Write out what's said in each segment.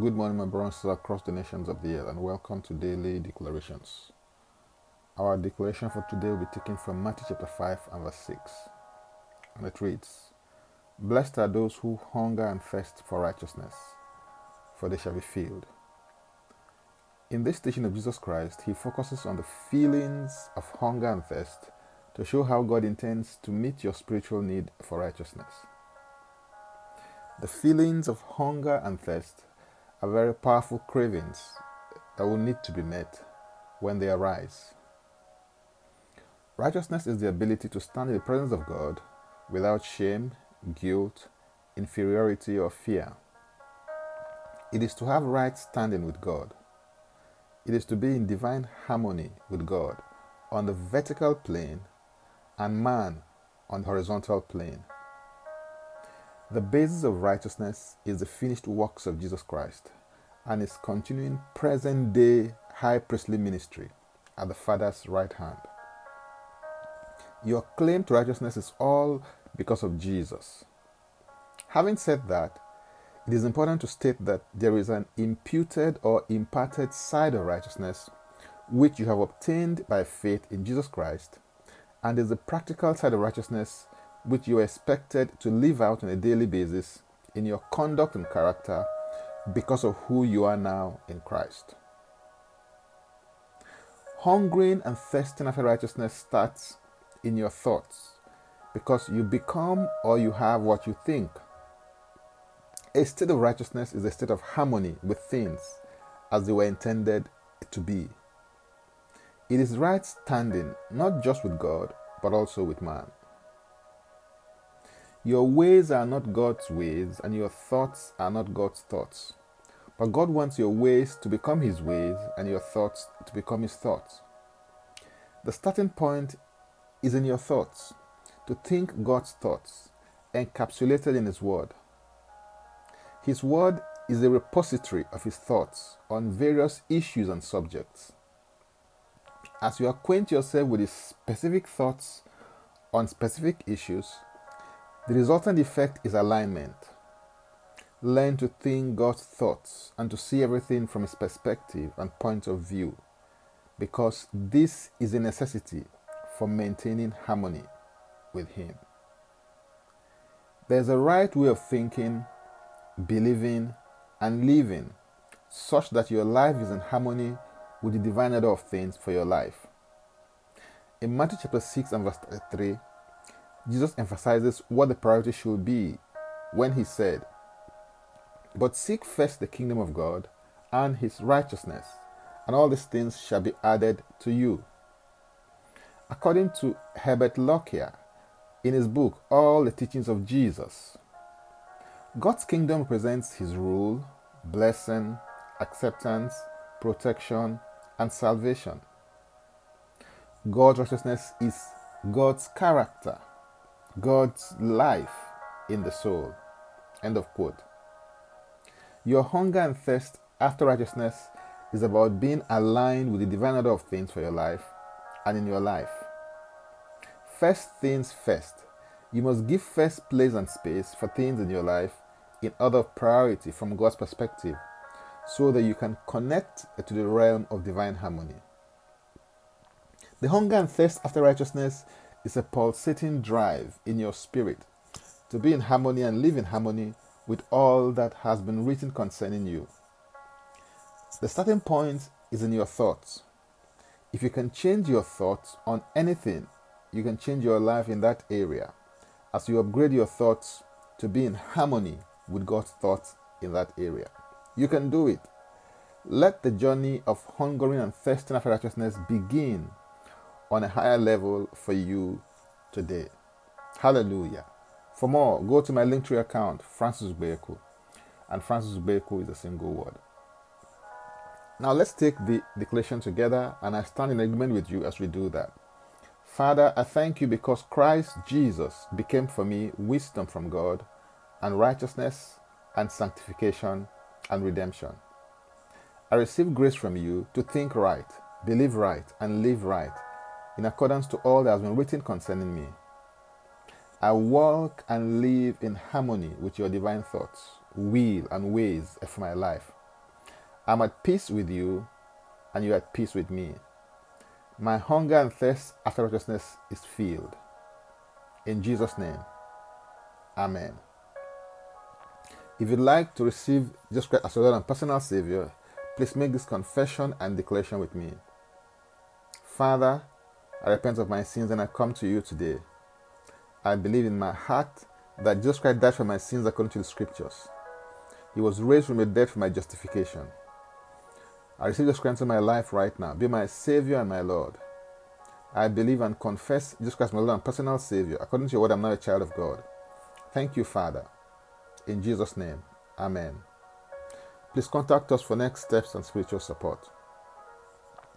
Good morning, my brothers across the nations of the earth, and welcome to Daily Declarations. Our declaration for today will be taken from Matthew chapter 5 and verse 6. And it reads Blessed are those who hunger and thirst for righteousness, for they shall be filled. In this teaching of Jesus Christ, he focuses on the feelings of hunger and thirst to show how God intends to meet your spiritual need for righteousness. The feelings of hunger and thirst are very powerful cravings that will need to be met when they arise. Righteousness is the ability to stand in the presence of God without shame, guilt, inferiority, or fear. It is to have right standing with God. It is to be in divine harmony with God on the vertical plane and man on the horizontal plane. The basis of righteousness is the finished works of Jesus Christ and his continuing present day high priestly ministry at the Father's right hand. Your claim to righteousness is all because of Jesus. Having said that, it is important to state that there is an imputed or imparted side of righteousness which you have obtained by faith in Jesus Christ, and is the practical side of righteousness which you are expected to live out on a daily basis in your conduct and character because of who you are now in Christ. Hungering and thirsting after righteousness starts in your thoughts because you become or you have what you think. A state of righteousness is a state of harmony with things as they were intended to be. It is right standing not just with God but also with man. Your ways are not God's ways, and your thoughts are not God's thoughts. But God wants your ways to become His ways and your thoughts to become His thoughts. The starting point is in your thoughts, to think God's thoughts, encapsulated in His Word. His Word is a repository of His thoughts on various issues and subjects. As you acquaint yourself with His specific thoughts on specific issues, the resultant effect is alignment. Learn to think God's thoughts and to see everything from His perspective and point of view, because this is a necessity for maintaining harmony with Him. There's a right way of thinking, believing, and living such that your life is in harmony with the divine order of things for your life. In Matthew chapter 6 and verse 3, Jesus emphasizes what the priority should be when he said, But seek first the kingdom of God and his righteousness, and all these things shall be added to you. According to Herbert Lockyer, in his book All the Teachings of Jesus, God's kingdom represents his rule, blessing, acceptance, protection, and salvation. God's righteousness is God's character God's life in the soul. End of quote. Your hunger and thirst after righteousness is about being aligned with the divine order of things for your life and in your life. First things first. You must give first place and space for things in your life in order of priority from God's perspective so that you can connect to the realm of divine harmony. The hunger and thirst after righteousness is a pulsating drive in your spirit to be in harmony and live in harmony with all that has been written concerning you. The starting point is in your thoughts. If you can change your thoughts on anything, you can change your life in that area as you upgrade your thoughts to be in harmony with God's thoughts in that area. You can do it. Let the journey of hungering and thirsting after righteousness begin on a higher level for you today. Hallelujah. For more, go to my Linktree account, Francis Beku. And Francis Beku is a single word. Now let's take the declaration together, and I stand in agreement with you as we do that. Father, I thank you because Christ Jesus became for me wisdom from God, and righteousness, and sanctification, and redemption. I receive grace from you to think right, believe right, and live right in accordance to all that has been written concerning me. I walk and live in harmony with your divine thoughts, will, and ways of my life I'm at peace with you, and you're at peace with me. My hunger and thirst after righteousness is filled. In Jesus' name, Amen. If you'd like to receive Jesus Christ as your Lord and personal Savior, please make this confession and declaration with me. Father, I repent of my sins and I come to you today. I believe in my heart that Jesus Christ died for my sins according to the scriptures. He was raised from the dead for my justification. I receive Jesus Christ into my life right now. Be my Savior and my Lord. I believe and confess Jesus Christ, my Lord and personal Savior. According to your word, I'm now a child of God. Thank you, Father. In Jesus' name, Amen. Please contact us for next steps and spiritual support.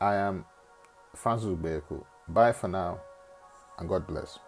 I am Francis Ubeku. Bye for now and God bless.